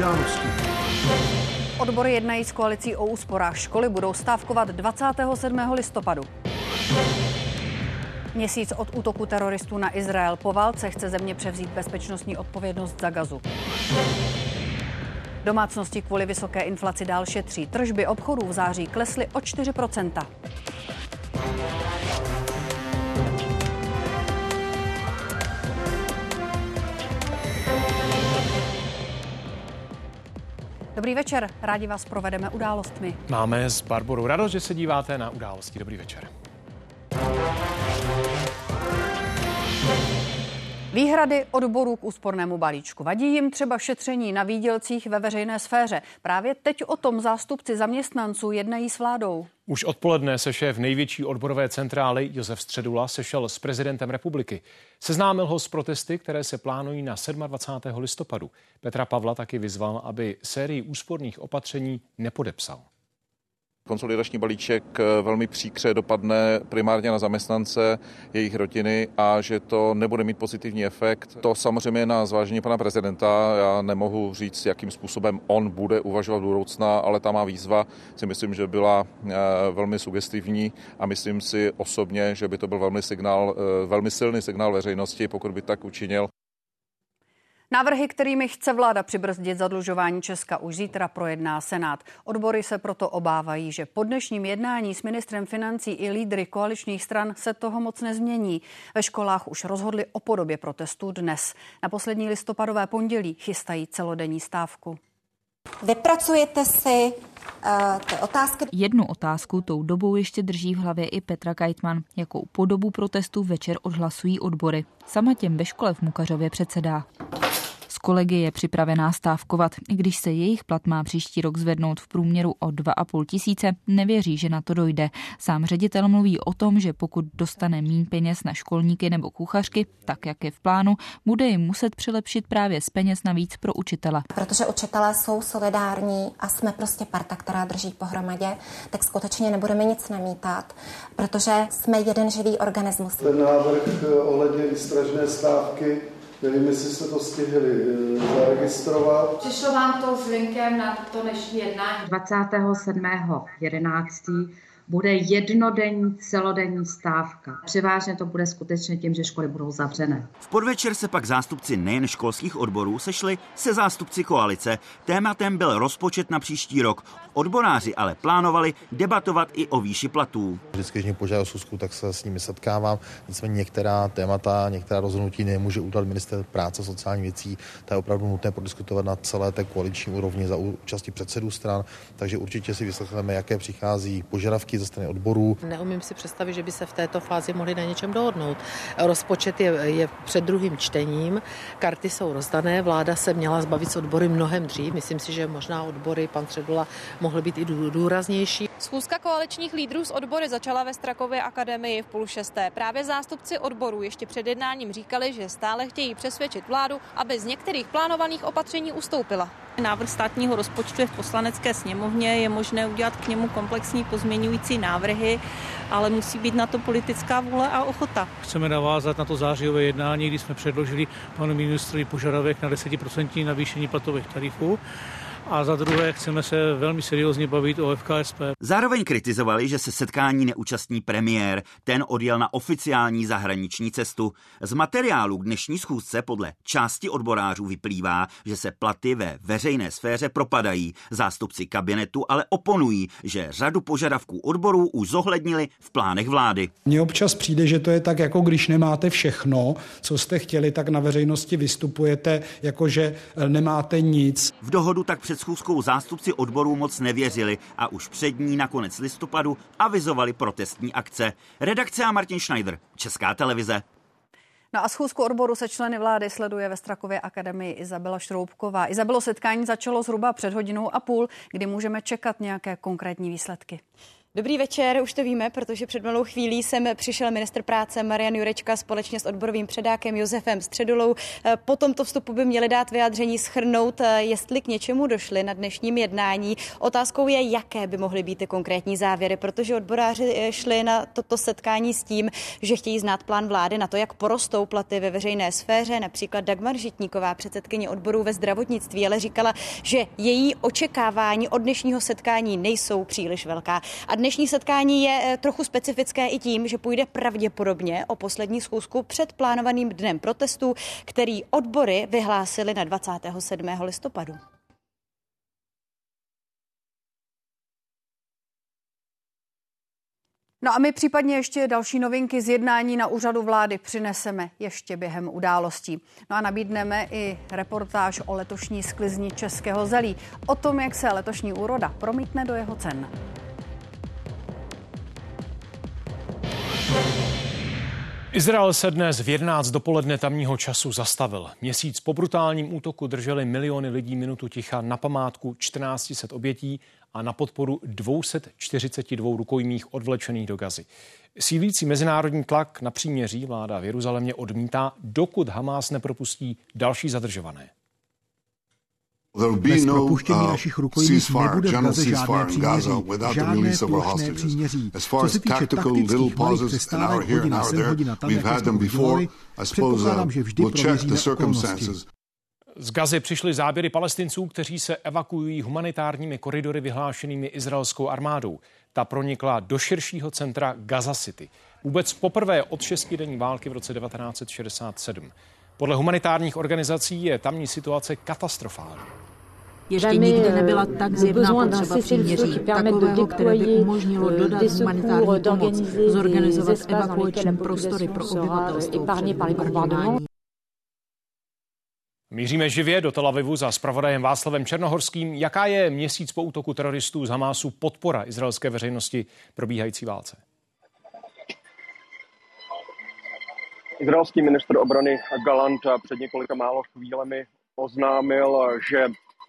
události. Odbory jednají s koalicí o úsporách. Školy budou stávkovat 27. listopadu. Měsíc od útoku teroristů na Izrael po válce chce země převzít bezpečnostní odpovědnost za gazu. Domácnosti kvůli vysoké inflaci dál šetří. Tržby obchodů v září klesly o 4 Dobrý večer, rádi vás provedeme událostmi. Máme s Barborou radost, že se díváte na události. Dobrý večer. Výhrady odborů k úspornému balíčku. Vadí jim třeba šetření na výdělcích ve veřejné sféře. Právě teď o tom zástupci zaměstnanců jednají s vládou. Už odpoledne se šéf největší odborové centrály Josef Středula sešel s prezidentem republiky. Seznámil ho s protesty, které se plánují na 27. listopadu. Petra Pavla taky vyzval, aby sérii úsporných opatření nepodepsal. Konsolidační balíček eh, velmi příkře dopadne primárně na zaměstnance, jejich rodiny a že to nebude mít pozitivní efekt. To samozřejmě na zvážení pana prezidenta. Já nemohu říct, jakým způsobem on bude uvažovat budoucna, ale ta má výzva si myslím, že byla eh, velmi sugestivní a myslím si osobně, že by to byl velmi, signál, eh, velmi silný signál veřejnosti, pokud by tak učinil. Návrhy, kterými chce vláda přibrzdit zadlužování Česka, už zítra projedná Senát. Odbory se proto obávají, že po dnešním jednání s ministrem financí i lídry koaličních stran se toho moc nezmění. Ve školách už rozhodli o podobě protestů dnes. Na poslední listopadové pondělí chystají celodenní stávku. Vypracujete si uh, ty otázky. Jednu otázku tou dobou ještě drží v hlavě i Petra Kajtman. Jakou podobu protestu večer odhlasují odbory. Sama těm ve škole v Mukařově předsedá kolegy je připravená stávkovat. I když se jejich plat má příští rok zvednout v průměru o 2,5 tisíce, nevěří, že na to dojde. Sám ředitel mluví o tom, že pokud dostane mín peněz na školníky nebo kuchařky, tak jak je v plánu, bude jim muset přilepšit právě z peněz navíc pro učitele. Protože učitelé jsou solidární a jsme prostě parta, která drží pohromadě, tak skutečně nebudeme nic namítat, protože jsme jeden živý organismus. Ten návrh ohledně výstražné stávky Nevím, jestli jste to stihli eh, zaregistrovat. Přišlo vám to s linkem na to dnešní jednání. 27.11 bude jednodenní, celodenní stávka. Převážně to bude skutečně tím, že školy budou zavřené. V podvečer se pak zástupci nejen školských odborů sešli se zástupci koalice. Tématem byl rozpočet na příští rok. Odboráři ale plánovali debatovat i o výši platů. Vždycky, když mě požádá susku, tak se s nimi setkávám. Nicméně některá témata, některá rozhodnutí nemůže udělat minister práce a sociální věcí. To je opravdu nutné prodiskutovat na celé té koaliční úrovni za účasti předsedů stran. Takže určitě si vyslechneme, jaké přichází požadavky ze strany odborů. Neumím si představit, že by se v této fázi mohli na něčem dohodnout. Rozpočet je, je před druhým čtením, karty jsou rozdané, vláda se měla zbavit s odbory mnohem dřív. Myslím si, že možná odbory pan Předula mohl být i důraznější. Schůzka koaličních lídrů z odbory začala ve Strakově akademii v půl šesté. Právě zástupci odborů ještě před jednáním říkali, že stále chtějí přesvědčit vládu, aby z některých plánovaných opatření ustoupila. Návrh státního rozpočtu je v poslanecké sněmovně, je možné udělat k němu komplexní pozměňující návrhy, ale musí být na to politická vůle a ochota. Chceme navázat na to zářijové jednání, kdy jsme předložili panu ministrovi požadavek na 10% navýšení platových tarifů a za druhé chceme se velmi seriózně bavit o FKSP. Zároveň kritizovali, že se setkání neúčastní premiér. Ten odjel na oficiální zahraniční cestu. Z materiálu k dnešní schůzce podle části odborářů vyplývá, že se platy ve veřejné sféře propadají. Zástupci kabinetu ale oponují, že řadu požadavků odborů už zohlednili v plánech vlády. Mně občas přijde, že to je tak, jako když nemáte všechno, co jste chtěli, tak na veřejnosti vystupujete, jako že nemáte nic. V dohodu tak před schůzkou zástupci odborů moc nevěřili a už před ní na konec listopadu avizovali protestní akce. Redakce a Martin Schneider, Česká televize. No a schůzku odboru se členy vlády sleduje ve Strakově akademii Izabela Šroubková. Izabelo, setkání začalo zhruba před hodinou a půl, kdy můžeme čekat nějaké konkrétní výsledky. Dobrý večer, už to víme, protože před malou chvílí sem přišel minister práce Marian Jurečka společně s odborovým předákem Josefem Středulou. Eh, po tomto vstupu by měli dát vyjádření schrnout, eh, jestli k něčemu došli na dnešním jednání. Otázkou je, jaké by mohly být ty konkrétní závěry, protože odboráři eh, šli na toto setkání s tím, že chtějí znát plán vlády na to, jak porostou platy ve veřejné sféře. Například Dagmar Žitníková, předsedkyně odborů ve zdravotnictví, ale říkala, že její očekávání od dnešního setkání nejsou příliš velká. A dnešní setkání je eh, trochu specifické i tím, že půjde pravděpodobně o poslední schůzku před plánovaným dnem protestu, který odbory vyhlásili na 27. listopadu. No a my případně ještě další novinky z jednání na úřadu vlády přineseme ještě během událostí. No a nabídneme i reportáž o letošní sklizni českého zelí, o tom, jak se letošní úroda promítne do jeho cen. Izrael se dnes v 11 dopoledne tamního času zastavil. Měsíc po brutálním útoku drželi miliony lidí minutu ticha na památku 1400 obětí a na podporu 242 rukojmích odvlečených do gazy. Sílící mezinárodní tlak na příměří vláda v Jeruzalémě odmítá, dokud Hamás nepropustí další zadržované. Bez propuštění našich rukojmích nebude v Gaze žádné příměří, žádné plošné příměří. Co se týče taktických malých přestávek hodina sem, hodina tam, jak jsme udělali, předpokládám, že vždy prověříme okolnosti. Z Gazy přišly záběry palestinců, kteří se evakuují humanitárními koridory vyhlášenými izraelskou armádou. Ta pronikla do širšího centra Gaza City. Vůbec poprvé od šestidenní války v roce 1967. Podle humanitárních organizací je tamní situace katastrofální. Ještě nikdy nebyla tak zjevná potřeba příměří, takového, které by umožnilo dodat humanitární pomoc, zorganizovat evakuační prostory pro obyvatelstvo Míříme živě do Tel Avivu za spravodajem Václavem Černohorským. Jaká je měsíc po útoku teroristů z Hamásu podpora izraelské veřejnosti probíhající válce? Izraelský ministr obrany Galant před několika málo chvílemi oznámil, že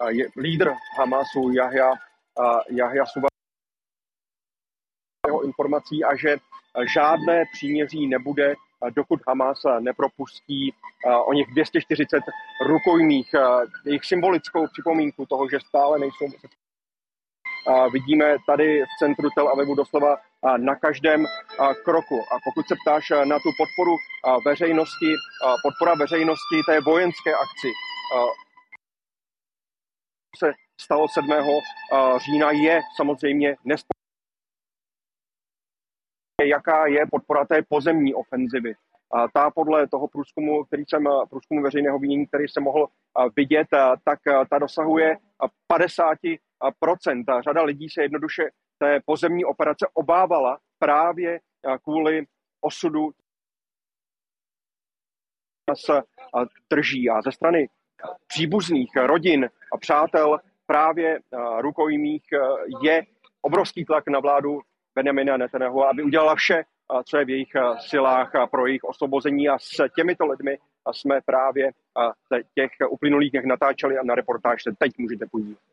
je lídr Hamasu Jahja, Jahja Suva jeho informací a že žádné příměří nebude, dokud Hamas nepropustí o něch 240 rukojmích. Jejich symbolickou připomínku toho, že stále nejsou vidíme tady v centru Tel Avivu doslova na každém kroku. A pokud se ptáš na tu podporu veřejnosti, podpora veřejnosti té vojenské akci, se stalo 7. října, je samozřejmě nespokojná. Jaká je podpora té pozemní ofenzivy? Ta podle toho průzkumu, který jsem, průzkumu veřejného výnění, který jsem mohl vidět, tak ta dosahuje 50 procent. Řada lidí se jednoduše té pozemní operace obávala právě kvůli osudu se drží. A ze strany příbuzných rodin a přátel právě rukojmích je obrovský tlak na vládu Benjamina Netanyahu, aby udělala vše, co je v jejich silách pro jejich osvobození a s těmito lidmi jsme právě těch uplynulých dnech natáčeli a na reportáž se teď můžete podívat.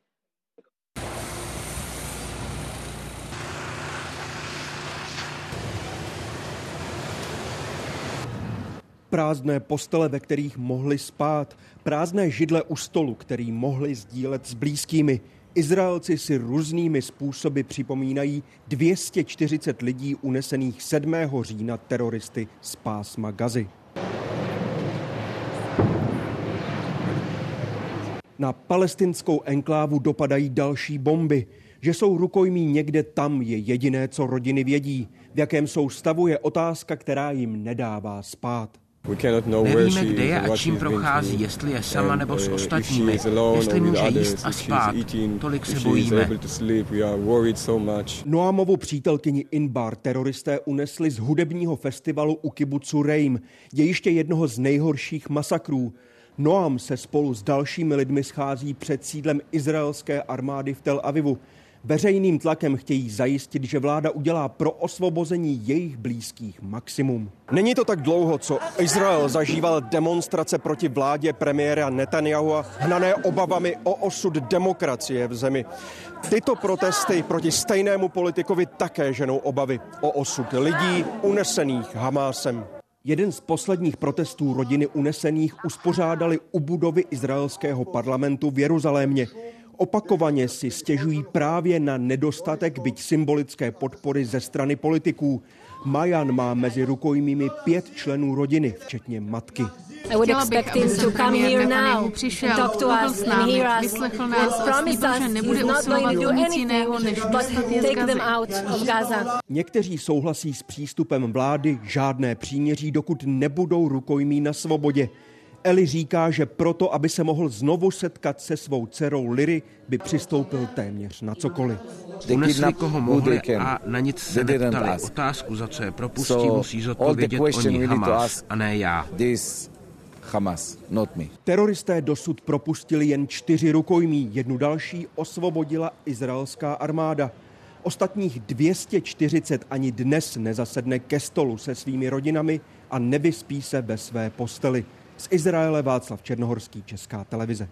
Prázdné postele, ve kterých mohli spát, prázdné židle u stolu, který mohli sdílet s blízkými. Izraelci si různými způsoby připomínají 240 lidí unesených 7. října teroristy z pásma Gazy. Na palestinskou enklávu dopadají další bomby. Že jsou rukojmí někde tam je jediné, co rodiny vědí. V jakém jsou stavu je otázka, která jim nedává spát. Nevíme, kde je a čím prochází, jestli je sama nebo s ostatními, jestli může jíst a spát. Tolik se bojíme. Noamovu přítelkyni Inbar teroristé unesli z hudebního festivalu u kibucu Reim, dějiště jednoho z nejhorších masakrů. Noam se spolu s dalšími lidmi schází před sídlem izraelské armády v Tel Avivu. Veřejným tlakem chtějí zajistit, že vláda udělá pro osvobození jejich blízkých maximum. Není to tak dlouho, co Izrael zažíval demonstrace proti vládě premiéra Netanyahu a hnané obavami o osud demokracie v zemi. Tyto protesty proti stejnému politikovi také ženou obavy o osud lidí unesených Hamásem. Jeden z posledních protestů rodiny unesených uspořádali u budovy izraelského parlamentu v Jeruzalémě. Opakovaně si stěžují právě na nedostatek byť symbolické podpory ze strany politiků. Majan má mezi rukojmími pět členů rodiny, včetně matky. I would expect him to come here now and talk to us and hear us and promise us he's not going to do anything but take them out of Gaza. Někteří souhlasí s přístupem vlády žádné příměří, dokud nebudou rukojmí na svobodě. Eli říká, že proto, aby se mohl znovu setkat se svou dcerou Liry, by přistoupil téměř na cokoliv. Unesli koho mohli a na nic se neptali. Otázku, za co je propustí, musí zodpovědět oni Hamas a ne já. Hamas, not me. Teroristé dosud propustili jen čtyři rukojmí, jednu další osvobodila izraelská armáda. Ostatních 240 ani dnes nezasedne ke stolu se svými rodinami a nevyspí se ve své posteli. Z Izraele Václav Černohorský, Česká televize.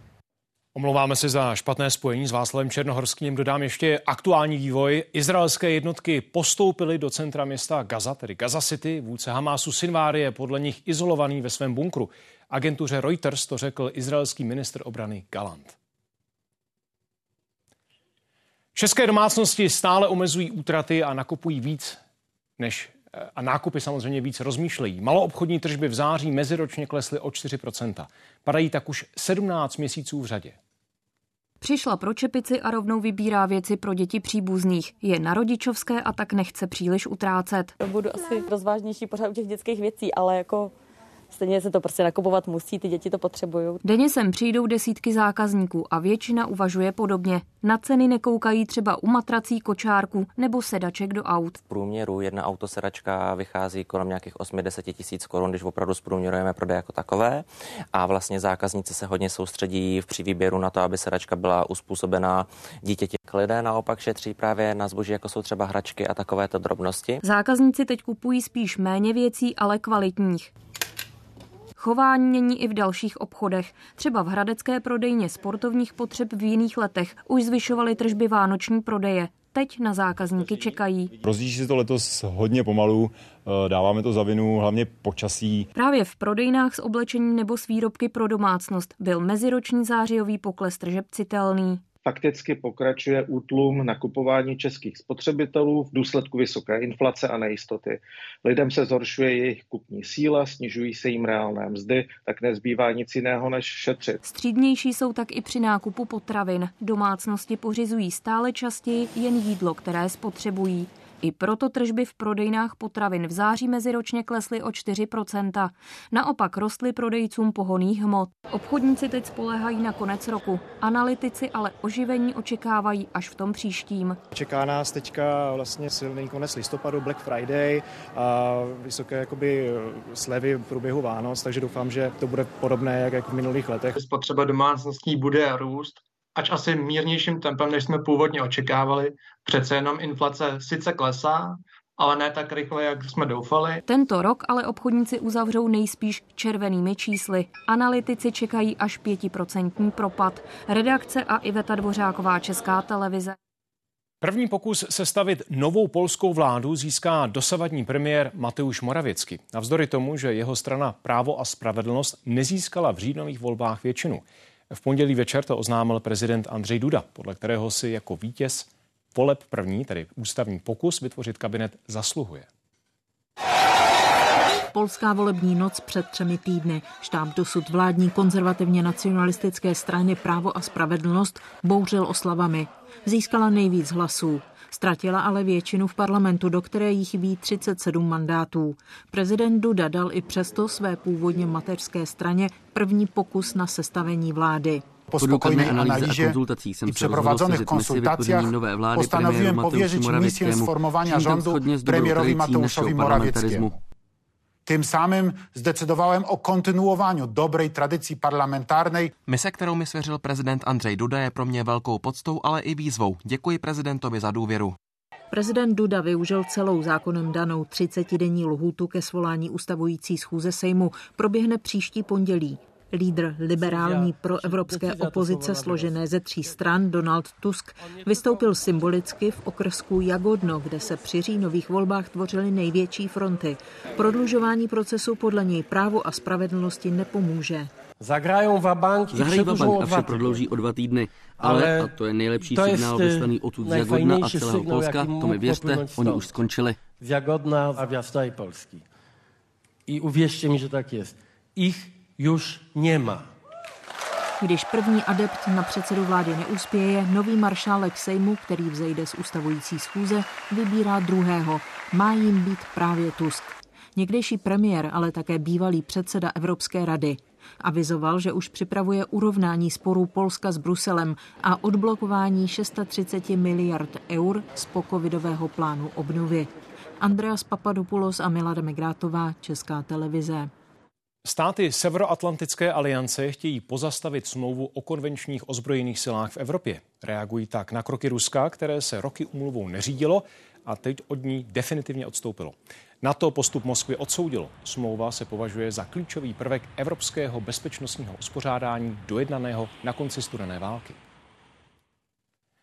Omlouváme se za špatné spojení s Václavem Černohorským. Dodám ještě aktuální vývoj. Izraelské jednotky postoupily do centra města Gaza, tedy Gaza City. Vůdce Hamásu Sinváry je podle nich izolovaný ve svém bunkru. Agentuře Reuters to řekl izraelský ministr obrany Galant. České domácnosti stále omezují útraty a nakupují víc než a nákupy samozřejmě víc rozmýšlejí. Maloobchodní tržby v září meziročně klesly o 4%. Padají tak už 17 měsíců v řadě. Přišla pro čepici a rovnou vybírá věci pro děti příbuzných. Je na rodičovské a tak nechce příliš utrácet. Budu asi rozvážnější pořád u těch dětských věcí, ale jako Stejně se to prostě nakupovat musí, ty děti to potřebují. Denně sem přijdou desítky zákazníků a většina uvažuje podobně. Na ceny nekoukají třeba u matrací, kočárků nebo sedaček do aut. V průměru jedna autosedačka vychází kolem nějakých 8-10 tisíc korun, když opravdu zprůměrujeme prodej jako takové. A vlastně zákazníci se hodně soustředí v při výběru na to, aby sedačka byla uspůsobená dítěti. Lidé naopak šetří právě na zboží, jako jsou třeba hračky a takovéto drobnosti. Zákazníci teď kupují spíš méně věcí, ale kvalitních. Chování mění i v dalších obchodech. Třeba v hradecké prodejně sportovních potřeb v jiných letech už zvyšovaly tržby vánoční prodeje. Teď na zákazníky čekají. Rozjíždí se to letos hodně pomalu, eh, dáváme to za vinu, hlavně počasí. Právě v prodejnách s oblečením nebo s výrobky pro domácnost byl meziroční zářijový pokles tržeb citelný fakticky pokračuje útlum nakupování českých spotřebitelů v důsledku vysoké inflace a nejistoty. Lidem se zhoršuje jejich kupní síla, snižují se jim reálné mzdy, tak nezbývá nic jiného než šetřit. Střídnější jsou tak i při nákupu potravin. Domácnosti pořizují stále častěji jen jídlo, které spotřebují. I proto tržby v prodejnách potravin v září meziročně klesly o 4%. Naopak rostly prodejcům pohoných hmot. Obchodníci teď spolehají na konec roku. Analytici ale oživení očekávají až v tom příštím. Čeká nás teďka vlastně silný konec listopadu, Black Friday a vysoké jakoby slevy v průběhu Vánoc, takže doufám, že to bude podobné jak, jak v minulých letech. Spotřeba domácností bude růst, ač asi mírnějším tempem, než jsme původně očekávali. Přece jenom inflace sice klesá, ale ne tak rychle, jak jsme doufali. Tento rok ale obchodníci uzavřou nejspíš červenými čísly. Analytici čekají až pětiprocentní propad. Redakce a Iveta Dvořáková Česká televize. První pokus sestavit novou polskou vládu získá dosavadní premiér Mateusz Moravěcky. Navzdory tomu, že jeho strana Právo a spravedlnost nezískala v říjnových volbách většinu. V pondělí večer to oznámil prezident Andřej Duda, podle kterého si jako vítěz voleb první, tedy ústavní pokus vytvořit kabinet, zasluhuje. Polská volební noc před třemi týdny. Štáb dosud vládní konzervativně nacionalistické strany Právo a spravedlnost bouřil oslavami. Získala nejvíc hlasů. Ztratila ale většinu v parlamentu, do které jí chybí 37 mandátů. Prezident Duda dal i přesto své původně mateřské straně první pokus na sestavení vlády. Po spokojnej analizie i przeprowadzonych konsultacjach postanowiłem powierzyć misję sformowania rządu premierowi Mateuszowi Morawieckiemu. Tym samym zdecydowałem o kontynuowaniu dobrej tradycji parlamentarnej. Mise, kterou mi svěřil prezident Andřej Duda, je pro mě velkou podstou, ale i výzvou. Děkuji prezidentovi za důvěru. Prezident Duda využil celou zákonem danou 30-denní lhůtu ke svolání ustavující schůze Sejmu. Proběhne příští pondělí. Lídr liberální proevropské opozice složené ze tří stran Donald Tusk vystoupil symbolicky v okrsku Jagodno, kde se při říjnových volbách tvořily největší fronty. Prodlužování procesu podle něj právu a spravedlnosti nepomůže. Zagrají vabank, Zahrají vabank a vše prodlouží o dva týdny. Ale, ale a to je nejlepší to signál vyslaný odtud z Jagodna a celého Polska, to mi věřte, oni už skončili. Z Jagodna a z Polski. I uvěřte mi, že tak je. Ich už nemá. Když první adept na předsedu vlády neuspěje, nový maršálek Sejmu, který vzejde z ustavující schůze, vybírá druhého. Má jim být právě Tusk. Někdejší premiér, ale také bývalý předseda Evropské rady. Avizoval, že už připravuje urovnání sporů Polska s Bruselem a odblokování 630 miliard eur z pokovidového plánu obnovy. Andreas Papadopoulos a Milada Migrátová, Česká televize. Státy Severoatlantické aliance chtějí pozastavit smlouvu o konvenčních ozbrojených silách v Evropě. Reagují tak na kroky Ruska, které se roky umluvou neřídilo a teď od ní definitivně odstoupilo. Na to postup Moskvy odsoudilo. Smlouva se považuje za klíčový prvek evropského bezpečnostního uspořádání dojednaného na konci studené války.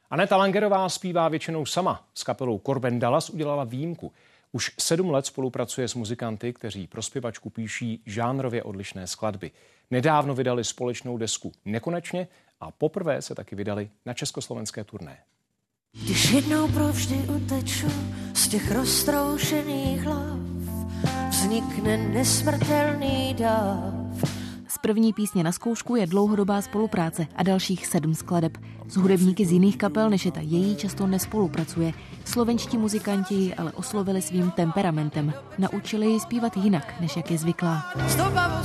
Aneta Langerová zpívá většinou sama. S kapelou Corben Dallas udělala výjimku. Už sedm let spolupracuje s muzikanty, kteří pro zpěvačku píší žánrově odlišné skladby. Nedávno vydali společnou desku Nekonečně a poprvé se taky vydali na československé turné. Když jednou provždy uteču z těch roztroušených hlav, vznikne nesmrtelný dáv první písně na zkoušku je dlouhodobá spolupráce a dalších sedm skladeb. S hudebníky z jiných kapel, než je ta její, často nespolupracuje. Slovenští muzikanti ji ale oslovili svým temperamentem. Naučili ji zpívat jinak, než jak je zvyklá. S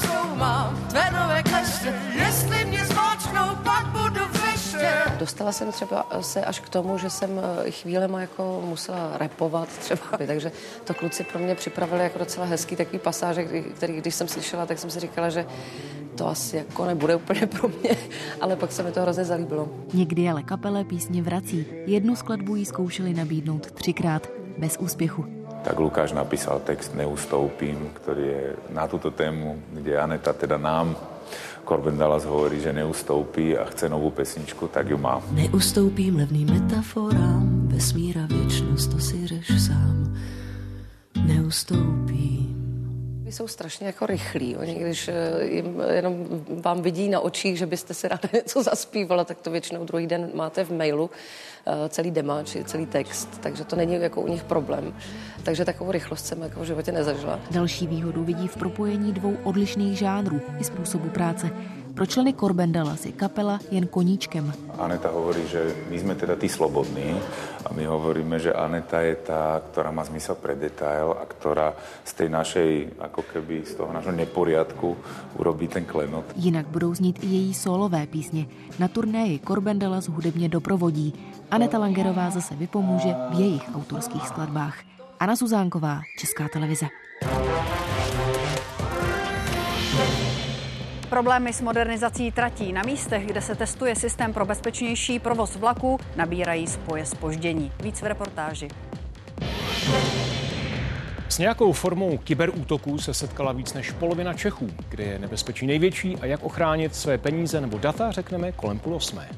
zkoumám tvé nové kleště, jestli mě zmáčknou, pak budu Dostala jsem třeba se až k tomu, že jsem eh, chvílema jako musela repovat třeba, takže to kluci pro mě připravili jako docela hezký takový pasáž, který když jsem slyšela, tak jsem si říkala, že to asi jako nebude úplně pro mě, ale pak se mi to hrozně zalíbilo. Někdy ale kapele písně vrací. Jednu skladbu jí zkoušeli nabídnout třikrát, bez úspěchu. Tak Lukáš napísal text Neustoupím, který je na tuto tému, kde Aneta teda nám Corbin Dallas hovorí, že neustoupí a chce novou pesničku, tak ju má. Neustoupím levným metaforám, vesmíra věčnost, to si řeš sám. Neustoupím. Jsou strašně jako rychlí. Oni, když eh, jim jenom vám vidí na očích, že byste si ráda něco zaspívala, tak to většinou druhý den máte v mailu eh, celý demáč, celý text, takže to není jako u nich problém. Takže takovou rychlost jsem jako v životě nezažila. Další výhodu vidí v propojení dvou odlišných žánrů i způsobu práce. Pro členy Corbendala si kapela jen koníčkem. Aneta hovorí, že my jsme teda tí slobodní a my hovoríme, že Aneta je tá, ktorá má zmysel pre detail a ktorá z tej našej, ako keby z toho našeho neporiadku urobí ten klenot. Jinak budou znít i její solové písně. Na turnéji Corbendala hudebně doprovodí. Aneta Langerová zase vypomůže v jejich autorských skladbách. Anna Zuzánková, Česká televize. Problémy s modernizací tratí na místech, kde se testuje systém pro bezpečnější provoz vlaků, nabírají spoje spoždění. Víc v reportáži. S nějakou formou kyberútoků se setkala víc než polovina Čechů, kde je nebezpečí největší a jak ochránit své peníze nebo data, řekneme kolem půl osmé.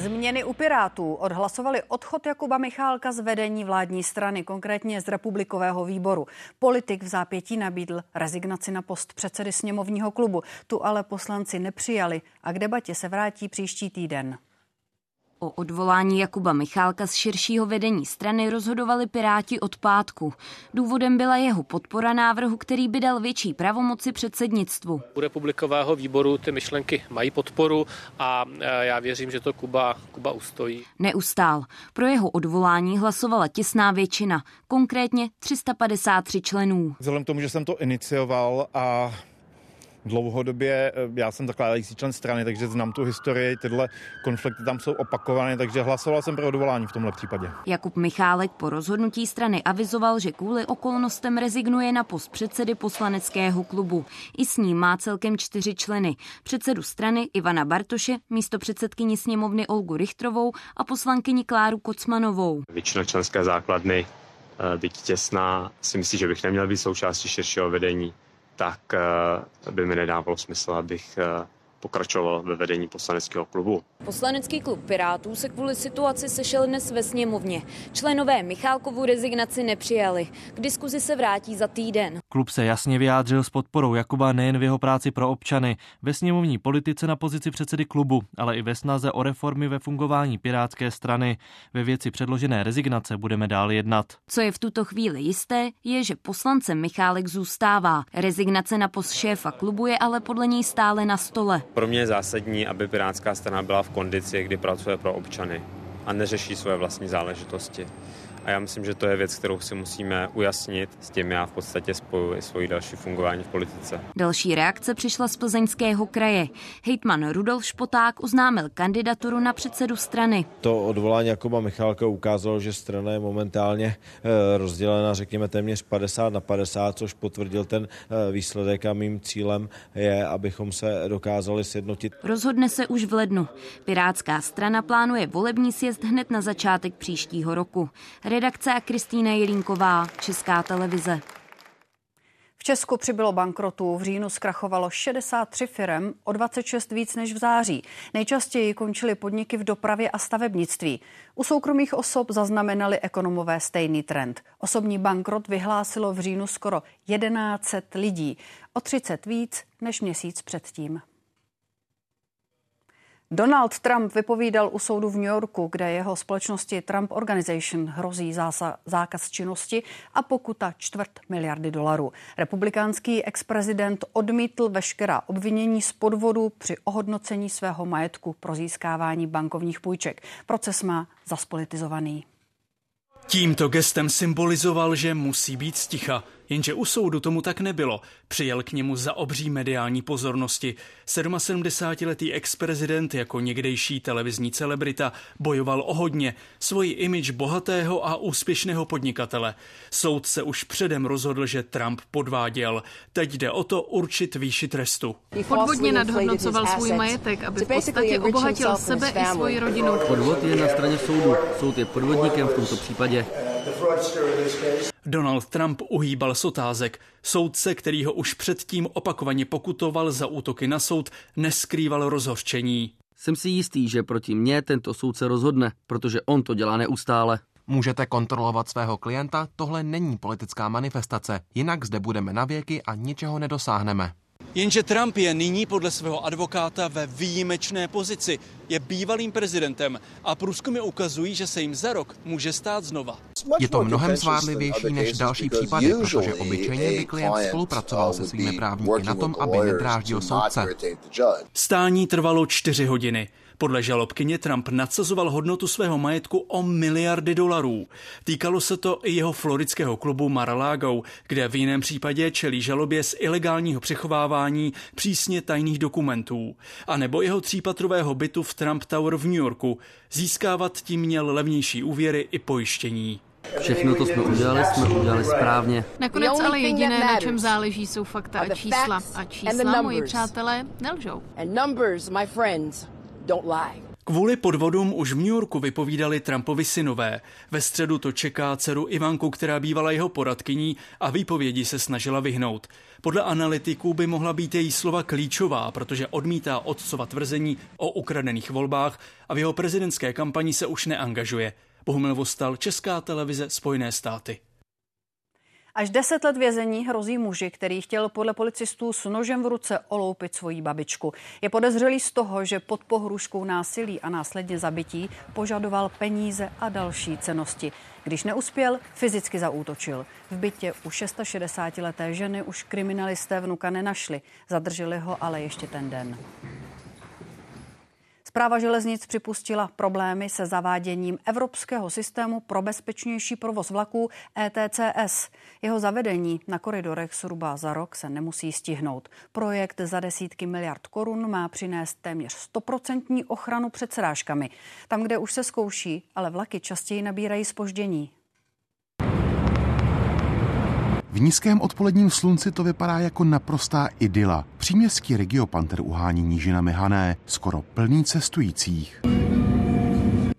Změny u Pirátů odhlasovali odchod Jakuba Michálka z vedení vládní strany, konkrétně z republikového výboru. Politik v zápětí nabídl rezignaci na post předsedy sněmovního klubu. Tu ale poslanci nepřijali a k debatě se vrátí příští týden. O odvolání Jakuba Michálka z širšího vedení strany rozhodovali Piráti od pátku. Důvodem byla jeho podpora návrhu, který by dal větší pravomoci předsednictvu. U republikového výboru ty myšlenky mají podporu a e, já věřím, že to Kuba, Kuba ustojí. Neustál. Pro jeho odvolání hlasovala těsná většina, konkrétně 353 členů. Vzhledem k tomu, že jsem to inicioval a dlouhodobě, eh, já jsem zakládající člen strany, takže znám tu historii, tyhle konflikty tam jsou opakované, takže hlasoval jsem pro odvolání v tomhle případě. Jakub Michálek po rozhodnutí strany avizoval, že kvůli okolnostem rezignuje na post předsedy poslaneckého klubu. I s ním má celkem čtyři členy. Předsedu strany Ivana Bartoše, místo předsedkyni sněmovny Olgu Richtrovou a poslankyni Kláru Kocmanovou. Většina členské základny, eh, byť těsná, si myslí, že bych neměl být součástí širšího vedení, tak eh, by mi nedávalo smysl, abych eh, pokračoval ve vedení poslaneckého klubu. Poslanecký klub Pirátů se kvůli situaci sešel dnes ve sněmovně. Členové Michálkovu rezignaci nepřijali. K diskuzi se vrátí za týden. Klub se jasně vyjádřil s podporou Jakuba nejen v jeho práci pro občany, ve sněmovní politice na pozici předsedy klubu, ale i ve snaze o reformy ve fungování Pirátské strany. Ve věci předložené rezignace budeme dál jednat. Co je v tuto chvíli jisté, je, že poslancem Michálek zůstává. Rezignace na post šéfa klubu je ale podle něj stále na stole. Pro mě je zásadní, aby Pirátská strana byla v kondici, kdy pracuje pro občany a neřeší své vlastní záležitosti. A já myslím, že to je věc, kterou si musíme ujasnit. S tím já v podstatě spojuji svoji další fungování v politice. Další reakce přišla z plzeňského kraje. Hejtman Rudolf Špoták oznámil kandidaturu na předsedu strany. To odvolání Jakoba Michálka ukázalo, že strana je momentálně eh, rozdělena, řekněme, téměř 50 na 50, což potvrdil ten eh, výsledek a mým cílem je, abychom se dokázali sjednotit. Rozhodne se už v lednu. Pirátská strana plánuje volební sjezd hned na začátek příštího roku. Redakce a Kristýna Jelínková, Česká televize. V Česku přibylo bankrotů. V říjnu zkrachovalo 63 firm, o 26 víc než v září. Nejčastěji končily podniky v dopravě a stavebnictví. U soukromých osob zaznamenali ekonomové stejný trend. Osobní bankrot vyhlásilo v říjnu skoro 1100 lidí, o 30 víc než měsíc předtím. Donald Trump vypovídal u soudu v New Yorku, kde jeho společnosti Trump Organization hrozí zása, zákaz činnosti a pokuta čtvrt miliardy dolarů. Republikánský ex-prezident odmítl veškerá obvinění z podvodu při ohodnocení svého majetku pro získávání bankovních půjček. Proces má zaspolitizovaný. Tímto gestem symbolizoval, že musí být sticha. Jenže u soudu tomu tak nebylo. Přijel k němu za obří mediální pozornosti. 77-letý ex-prezident jako někdejší televizní celebrita bojoval o hodně, svoji imič bohatého a úspěšného podnikatele. Soud se už předem rozhodl, že Trump podváděl. Teď jde o to určit výši trestu. Podvodně nadhodnocoval svůj majetek, aby v podstatě obohatil sebe i svoji rodinu. Podvod je na straně soudu. Soud je podvodníkem v tomto případě. Donald Trump uhýbal s otázek. Soudce, který ho už předtím opakovaně pokutoval za útoky na soud, neskrýval rozhořčení. Jsem si jistý, že proti mně tento soudce rozhodne, protože on to dělá neustále. Můžete kontrolovat svého klienta, tohle není politická manifestace, jinak zde budeme na věky a ničeho nedosáhneme. Jenže Trump je nyní podle svého advokáta ve výjimečné pozici. Je bývalým prezidentem a průzkumy ukazují, že se jim za rok může stát znova. Je to mnohem zvádlivější než další případy, protože obyčejně by klient spolupracoval se svými právníky na tom, aby nedráždil soudce. Stání trvalo čtyři hodiny. Podle žalobkyně Trump nadsazoval hodnotu svého majetku o miliardy dolarů. Týkalo se to i jeho floridského klubu Mar-a-Lago, kde v jiném případě čelí žalobě z ilegálního přechovávání přísně tajných dokumentů. A nebo jeho třípatrového bytu v Trump Tower v New Yorku. Získávat tím měl levnější úvěry i pojištění. Všechno to jsme udělali, jsme udělali správně. Nakonec ale jediné, na čem záleží, jsou fakta a čísla. A čísla, moji přátelé, nelžou. Kvůli podvodům už v New Yorku vypovídali Trumpovi synové. Ve středu to čeká dceru Ivanku, která bývala jeho poradkyní a výpovědi se snažila vyhnout. Podle analytiků by mohla být její slova klíčová, protože odmítá otcova tvrzení o ukradených volbách a v jeho prezidentské kampani se už neangažuje. Bohumil Vostal, Česká televize, Spojené státy. Až deset let vězení hrozí muži, který chtěl podle policistů s nožem v ruce oloupit svoji babičku. Je podezřelý z toho, že pod pohruškou násilí a následně zabití požadoval peníze a další cenosti. Když neuspěl, fyzicky zaútočil. V bytě u 660-leté ženy už kriminalisté vnuka nenašli. Zadrželi ho ale ještě ten den. Zpráva železnic připustila problémy se zaváděním Evropského systému pro bezpečnější provoz vlaků ETCS. Jeho zavedení na koridorech zhruba za rok se nemusí stihnout. Projekt za desítky miliard korun má přinést téměř stoprocentní ochranu před srážkami. Tam, kde už se zkouší, ale vlaky častěji nabírají spoždění. V nízkém odpoledním slunci to vypadá jako naprostá idyla. Příměstský regiopanter uhání nížinami Hané, skoro plný cestujících.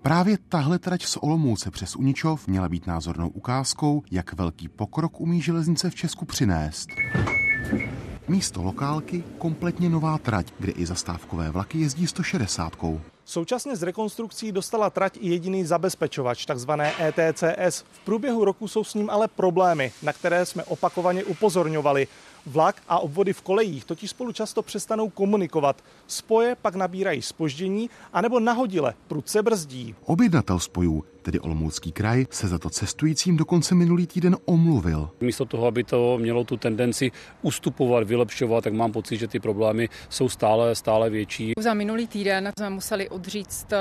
Právě tahle trať z Olomouce přes Uničov měla být názornou ukázkou, jak velký pokrok umí železnice v Česku přinést. Místo lokálky kompletně nová trať, kde i zastávkové vlaky jezdí 160. Současně s rekonstrukcí dostala trať i jediný zabezpečovač, takzvané ETCS. V průběhu roku jsou s ním ale problémy, na které jsme opakovaně upozorňovali. Vlak a obvody v kolejích totiž spolu často přestanou komunikovat. Spoje pak nabírají spoždění anebo nahodile prudce brzdí. Objednatel spojů, tedy Olomoucký kraj, se za to cestujícím dokonce minulý týden omluvil. Místo toho, aby to mělo tu tendenci ustupovat, vylepšovat, tak mám pocit, že ty problémy jsou stále, stále větší. Za minulý týden jsme museli odříct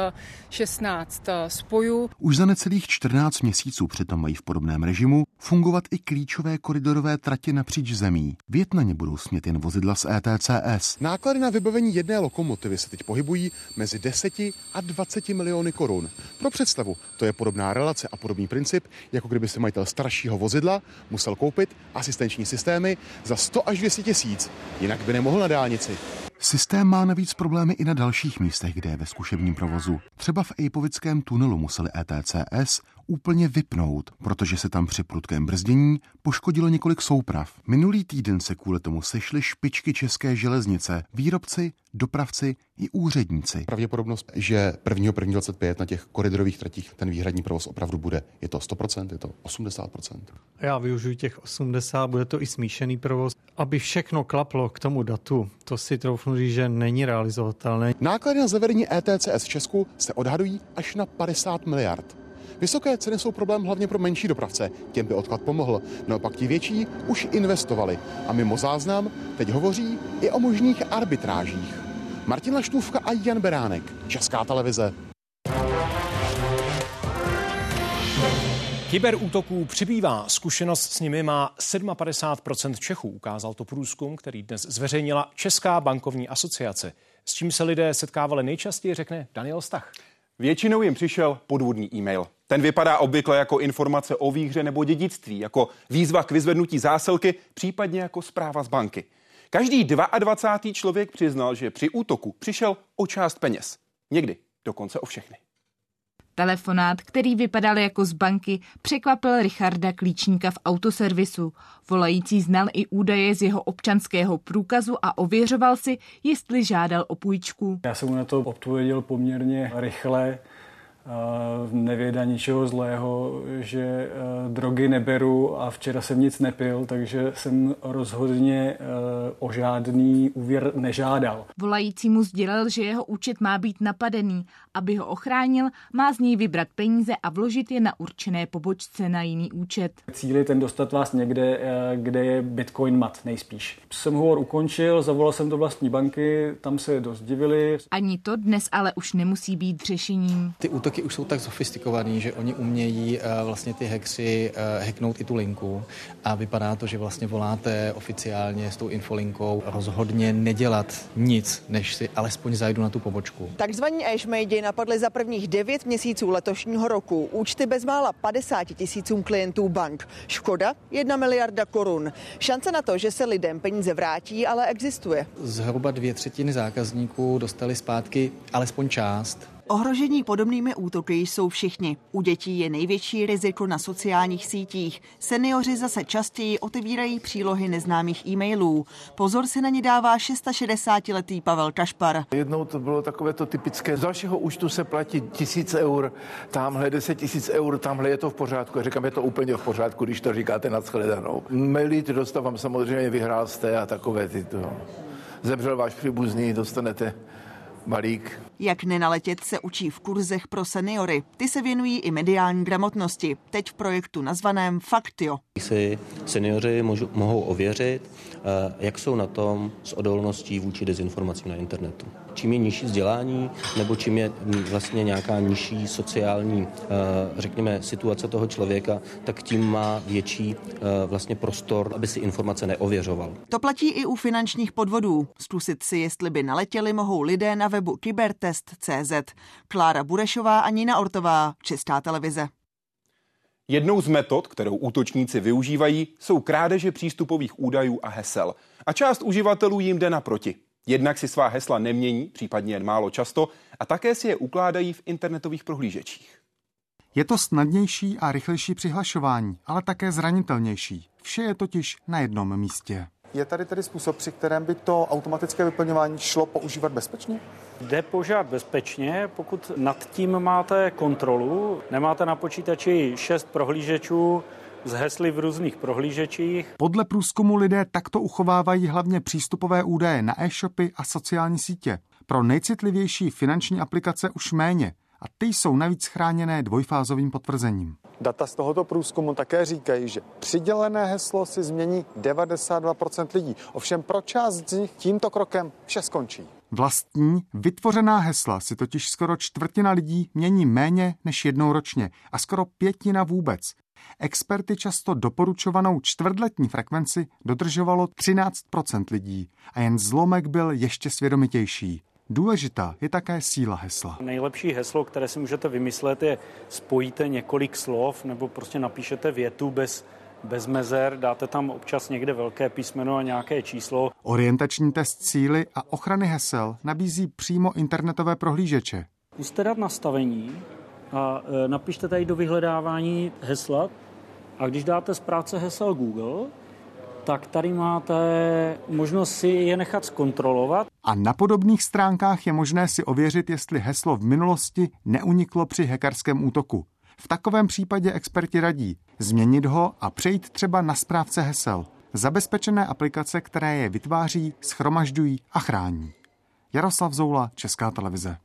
16 spojů. Už za necelých 14 měsíců přitom mají v podobném režimu fungovat i klíčové koridorové tratě napříč zemí. Vět na ně budou smět jen vozidla z ETCS. Náklady na vybavení jedné lokomotivy se teď pohybují mezi 10 a 20 miliony korun. Pro představu, to je podobná relace a podobný princip, jako kdyby si majitel staršího vozidla musel koupit asistenční systémy za 100 až 200 tisíc, jinak by nemohl na dálnici. Systém má navíc problémy i na dalších místech, kde je ve zkušebním provozu. Třeba v Ejpovickém tunelu museli ETCS úplně vypnout, protože se tam při prudkém brzdění poškodilo několik souprav. Minulý týden se kvůli tomu sešly špičky české železnice, výrobci, dopravci i úředníci. Pravděpodobnost, že 1.1.25 na těch koridorových tratích ten výhradní provoz opravdu bude, je to 100%, je to 80%? Já využiju těch 80, bude to i smíšený provoz. Aby všechno klaplo k tomu datu, to si troufnu říct, že není realizovatelné. Náklady na zavedení ETCS v Česku se odhadují až na 50 miliard. Vysoké ceny jsou problém hlavně pro menší dopravce, těm by odklad pomohl. Naopak ti větší už investovali a mimo záznam teď hovoří i o možných arbitrážích. Martin Laštůvka a Jan Beránek, Česká televize. Kyberútoků přibývá. Zkušenost s nimi má 57% Čechů, ukázal to průzkum, který dnes zveřejnila Česká bankovní asociace. S čím se lidé setkávali nejčastěji, řekne Daniel Stach. Většinou jim přišel podvodný e-mail. Ten vypadá obvykle jako informace o výhře nebo dědictví, jako výzva k vyzvednutí zásilky, případně jako zpráva z banky. Každý 22. člověk přiznal, že při útoku přišel o část peněz. Někdy dokonce o všechny. Telefonát, který vypadal jako z banky, překvapil Richarda Klíčníka v autoservisu. Volající znal i údaje z jeho občanského průkazu a ověřoval si, jestli žádal o půjčku. Já jsem mu na to odpověděl poměrně rychle nevěda ničeho zlého, že e, drogy neberu a včera jsem nic nepil, takže jsem rozhodně e, o žádný úvěr nežádal. Volající mu sdělil, že jeho účet má být napadený. Aby ho ochránil, má z něj vybrat peníze a vložit je na určené pobočce na jiný účet. Cíl je ten dostat vás někde, e, kde je Bitcoin mat nejspíš. Jsem hovor ukončil, zavolal jsem do vlastní banky, tam se dost divili. Ani to dnes ale už nemusí být řešením. Ty útoky útoky už jsou tak sofistikovaný, že oni umějí uh, vlastně ty hexy uh, hacknout i tu linku a vypadá to, že vlastně voláte oficiálně s tou infolinkou rozhodně nedělat nic, než si alespoň zajdu na tu pobočku. Takzvaní ashmade napadly za prvních 9 měsíců letošního roku účty bezmála 50 tisícům klientů bank. Škoda 1 miliarda korun. Šance na to, že se lidem peníze vrátí, ale existuje. Zhruba dvě třetiny zákazníků dostali zpátky alespoň část Ohrožení podobnými útoky jsou všichni. U dětí je největší riziko na sociálních sítích. Seniori zase častěji otevírají přílohy neznámých e-mailů. Pozor si na ně dává 660-letý Pavel Kašpar. Jednou to bylo takové to typické. Z dalšího účtu se platí tisíc eur, tamhle 10 tisíc eur, tamhle je to v pořádku. Já říkám, je to úplně v pořádku, když to říkáte nad shledanou. Maily ty dostávám samozřejmě, vyhrál jste a takové tyto. Zemřel váš příbuzný, dostanete balík. Jak nenaletět se učí v kurzech pro seniory. Ty se věnují i mediální gramotnosti. Teď v projektu nazvaném Faktio. Si seniori mohou ověřit, eh, jak jsou na tom s odolností vůči dezinformacím na internetu. Čím je nižší vzdělání, nebo čím je vlastně nějaká nižší sociální, eh, řekněme, situace toho člověka, tak tím má větší eh, vlastně prostor, aby si informace neověřoval. To platí i u finančních podvodů. Zkusit si, jestli by naletěli, mohou lidé na webu kybertest.cz. Klára Burešová a Nina Ortová, Česká televize. Jednou z metod, kterou útočníci využívají, jsou krádeže přístupových údajů a hesel. A část uživatelů jim jde naproti. Jednak si svá hesla nemění, případně jen málo často, a také si je ukládají v internetových prohlížečích. Je to snadnější a rychlejší přihlašování, ale také zranitelnější. Vše je totiž na jednom místě. Je tady tedy způsob, při kterém by to automatické vyplňování šlo používat bezpečně? Jde požádat bezpečně, pokud nad tím máte kontrolu, nemáte na počítači šest prohlížečů, z hesly v různých prohlížečích. Podle průzkumu lidé takto uchovávají hlavně přístupové údaje na e-shopy a sociální sítě. Pro nejcitlivější finanční aplikace už méně a ty jsou navíc chráněné dvojfázovým potvrzením. Data z tohoto průzkumu také říkají, že přidělené heslo si změní 92% lidí. Ovšem pro část z nich tímto krokem vše skončí. Vlastní, vytvořená hesla si totiž skoro čtvrtina lidí mění méně než jednou ročně a skoro pětina vůbec. Experty často doporučovanou čtvrtletní frekvenci dodržovalo 13% lidí a jen zlomek byl ještě svědomitější. Důležitá je také síla hesla. Nejlepší heslo, které si můžete vymyslet, je spojíte několik slov nebo prostě napíšete větu bez bez mezer, dáte tam občas někde velké písmeno a nějaké číslo. Orientační test síly a ochrany hesel nabízí přímo internetové prohlížeče. Zkuste dát nastavení a e, napište tady do vyhledávání hesla a když dáte z práce hesel Google, tak tady máte možnost si je nechat zkontrolovat. A na podobných stránkách je možné si ověřit, jestli heslo v minulosti neuniklo při hackerském útoku. V takovém případě experti radí změnit ho a přejít třeba na správce hesel. Zabezpečené aplikace, které je vytváří, schromažďují a chrání. Jaroslav Zoula, Česká televize.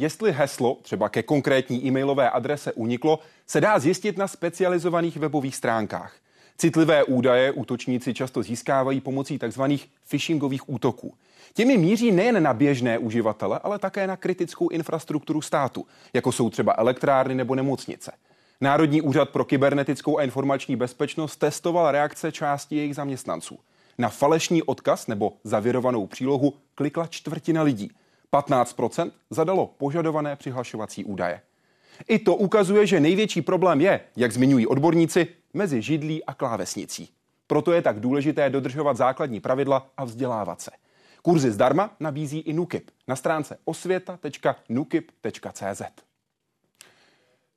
Jestli heslo třeba ke konkrétní e-mailové adrese uniklo, se dá zjistit na specializovaných webových stránkách. Citlivé údaje útočníci často získávají pomocí tzv. phishingových útoků. Těmi míří nejen na běžné uživatele, ale také na kritickou infrastrukturu státu, jako jsou třeba elektrárny nebo nemocnice. Národní úřad pro kybernetickou a informační bezpečnost testoval reakce části jejich zaměstnanců. Na falešný odkaz nebo zavěrovanou přílohu klikla čtvrtina lidí. 15% zadalo požadované přihlašovací údaje. I to ukazuje, že největší problém je, jak zmiňují odborníci, mezi židlí a klávesnicí. Proto je tak důležité dodržovat základní pravidla a vzdělávat se. Kurzy zdarma nabízí i NUKIP na stránce osvěta.nukip.cz.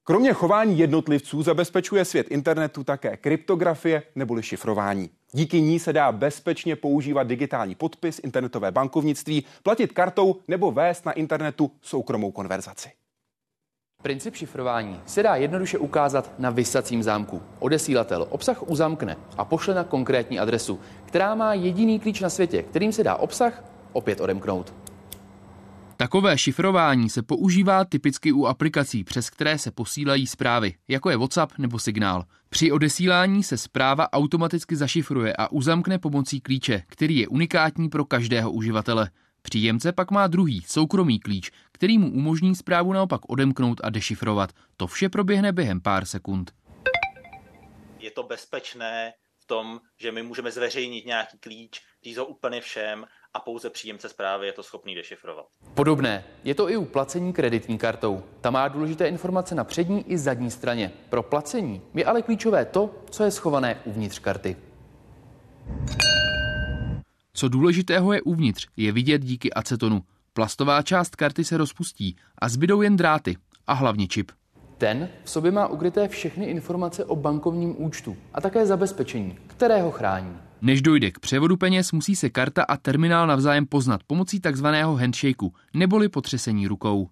Kromě chování jednotlivců zabezpečuje svět internetu také kryptografie neboli šifrování. Díky ní se dá bezpečně používat digitální podpis, internetové bankovnictví, platit kartou nebo vést na internetu soukromou konverzaci. Princip šifrování se dá jednoduše ukázat na vysacím zámku. Odesílatel obsah uzamkne a pošle na konkrétní adresu, která má jediný klíč na světě, kterým se dá obsah opět odemknout. Takové šifrování se používá typicky u aplikací, přes které se posílají zprávy, jako je WhatsApp nebo Signál. Při odesílání se zpráva automaticky zašifruje a uzamkne pomocí klíče, který je unikátní pro každého uživatele. Příjemce pak má druhý, soukromý klíč, který mu umožní zprávu naopak odemknout a dešifrovat. To vše proběhne během pár sekund. Je to bezpečné v tom, že my můžeme zveřejnit nějaký klíč, říct ho úplně všem a pouze příjemce zprávy je to schopný dešifrovat. Podobné je to i u placení kreditní kartou. Ta má důležité informace na přední i zadní straně. Pro placení je ale klíčové to, co je schované uvnitř karty. Co důležitého je uvnitř, je vidět díky acetonu. Plastová část karty se rozpustí a zbydou jen dráty a hlavně čip. Ten v sobě má ukryté všechny informace o bankovním účtu a také zabezpečení, které ho chrání. Než dojde k převodu peněz, musí se karta a terminál navzájem poznat pomocí takzvaného handshakeu, neboli potřesení rukou.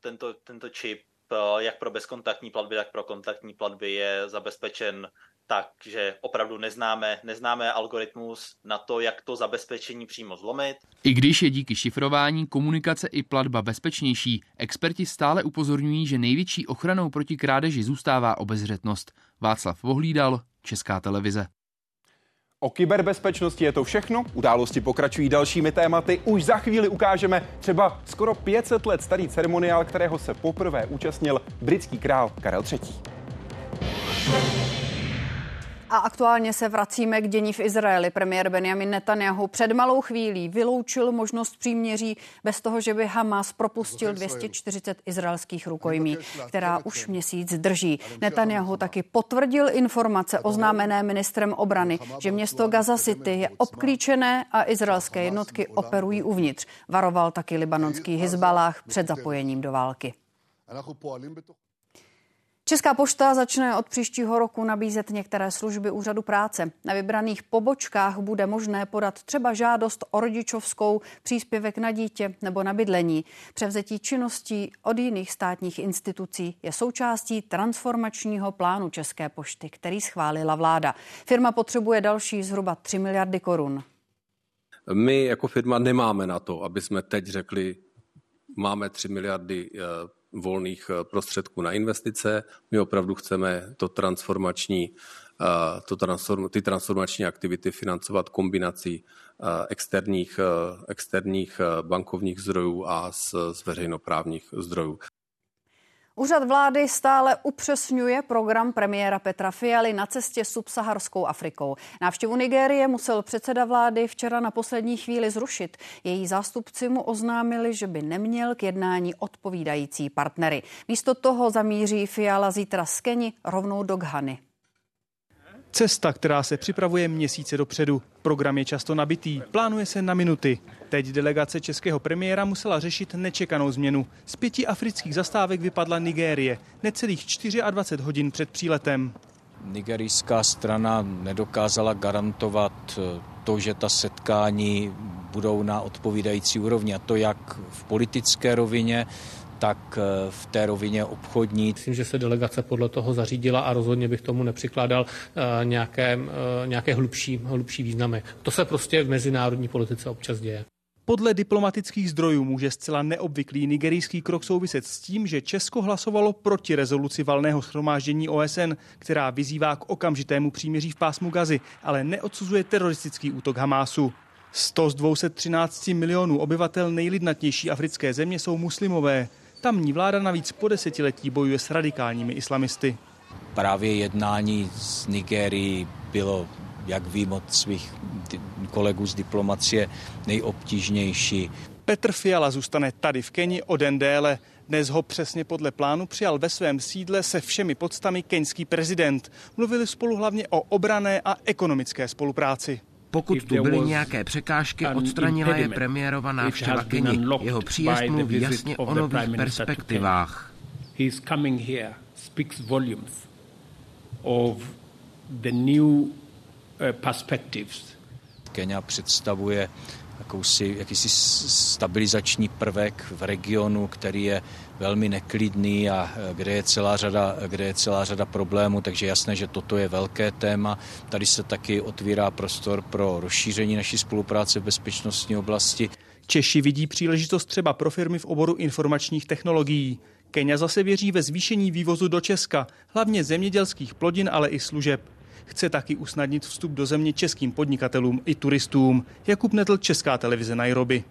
Tento, tento čip, eh, jak pro bezkontaktní platby, tak pro kontaktní platby, je zabezpečen takže opravdu neznáme, neznáme algoritmus na to, jak to zabezpečení přímo zlomit. I když je díky šifrování komunikace i platba bezpečnější, experti stále upozorňují, že největší ochranou proti krádeži zůstává obezřetnost. Václav Vohlídal, Česká televize. O kyberbezpečnosti je to všechno. Události pokračují dalšími tématy. Už za chvíli ukážeme třeba skoro 500 let starý ceremoniál, kterého se poprvé účastnil britský král Karel III. A aktuálně se vracíme k dění v Izraeli. Premiér Benjamin Netanyahu před malou chvílí vyloučil možnost příměří bez toho, že by Hamas propustil 240 izraelských rukojmí, která už měsíc drží. Netanyahu taky potvrdil informace oznámené ministrem obrany, že město Gaza City je obklíčené a izraelské jednotky operují uvnitř. Varoval taky libanonský Hezbalách před zapojením do války. Česká pošta začne od příštího roku nabízet některé služby úřadu práce. Na vybraných pobočkách bude možné podat třeba žádost o rodičovskou, příspěvek na dítě nebo na bydlení. Převzetí činností od jiných státních institucí je součástí transformačního plánu České pošty, který schválila vláda. Firma potřebuje další zhruba 3 miliardy korun. My jako firma nemáme na to, aby jsme teď řekli, máme 3 miliardy eh, volných eh, prostředků na investice. My opravdu chceme to transformační, eh, to transform, ty transformační aktivity financovat kombinací eh, externích, externích bankovních zdrojů a z, z veřejnoprávních zdrojů. Úřad vlády stále upřesňuje program premiéra Petra Fialy na cestě subsaharskou Afrikou. Návštěvu Nigérie musel předseda vlády včera na poslední chvíli zrušit. Její zástupci mu oznámili, že by neměl k jednání odpovídající partnery. Místo toho zamíří Fiala zítra z Keni rovnou do Ghany. Cesta, která se připravuje měsíce dopředu. Program je často nabitý, plánuje se na minuty. Teď delegace českého premiéra musela řešit nečekanou změnu. Z pěti afrických zastávek vypadla Nigérie, necelých 24 hodin před příletem. Nigerijská strana nedokázala garantovat eh, to, že ta setkání budou na odpovídající úrovni. A to jak v politické rovině, tak eh, v té rovině obchodní. Myslím, že se delegace podle toho zařídila a rozhodně bych tomu nepřikládal eh, nějaké, eh, nějaké hlubší, hlubší významy. To se prostě v mezinárodní politice občas děje. Podle diplomatických zdrojů může zcela neobvyklý nigerijský krok souviset s tím, že Česko hlasovalo proti rezoluci valného schromáždění OSN, která vyzývá k okamžitému příměří v pásmu Gazy, ale neodsuzuje teroristický útok Hamásu. 100 z 213 milionů obyvatel nejlidnatější africké země jsou muslimové. Tamní vláda navíc po desetiletí bojuje s radikálními islamisty. Právě jednání s Nigérií bylo, jak vím od svých kolegů z diplomacie, nejobtížnější. Petr Fiala zůstane tady v Keni o den déle. Dnes ho přesně podle plánu přijal ve svém sídle se všemi podstami keňský prezident. Mluvili spolu hlavně o obrané a ekonomické spolupráci. Pokud tu byly nějaké překážky, odstranila je premiérova návštěva Keni. Jeho příjezd mluví jasně o nových perspektivách. Kenia představuje jakousi, jakýsi stabilizační prvek v regionu, který je velmi neklidný a e, kde je celá řada, kde je celá řada problémů, takže jasné, že toto je velké téma. Tady se taky otvírá prostor pro rozšíření naší spolupráce v bezpečnostní oblasti. Češi vidí příležitost třeba pro firmy v oboru informačních technologií. Kenia zase věří ve zvýšení vývozu do Česka, hlavně zemědělských plodin, ale i služeb. Chce taky usnadnit vstup do země českým podnikatelům i turistům. Jakub Netl, Česká televize Nairobi.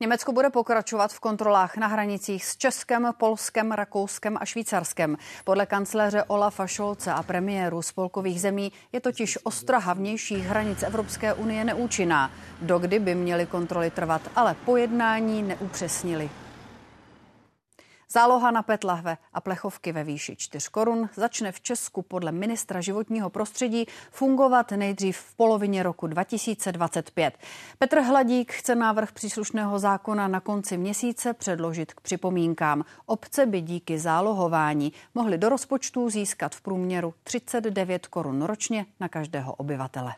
Německo bude pokračovat v kontrolách na hranicích s Českem, Polskem, Rakouskem a Švýcarskem. Podle kancléře Olafa Scholze a premiéru spolkových zemí je totiž ostraha vnějších hranic Evropské unie neúčinná. Dokdy by měly kontroly trvat, ale pojednání neupřesnili. Záloha na PET lahve a plechovky ve výši 4 korun začne v Česku podle ministra životního prostředí fungovat nejdřív v polovině roku 2025. Petr Hladík chce návrh příslušného zákona na konci měsíce předložit k připomínkám. Obce by díky zálohování mohly do rozpočtu získat v průměru 39 korun ročně na každého obyvatele.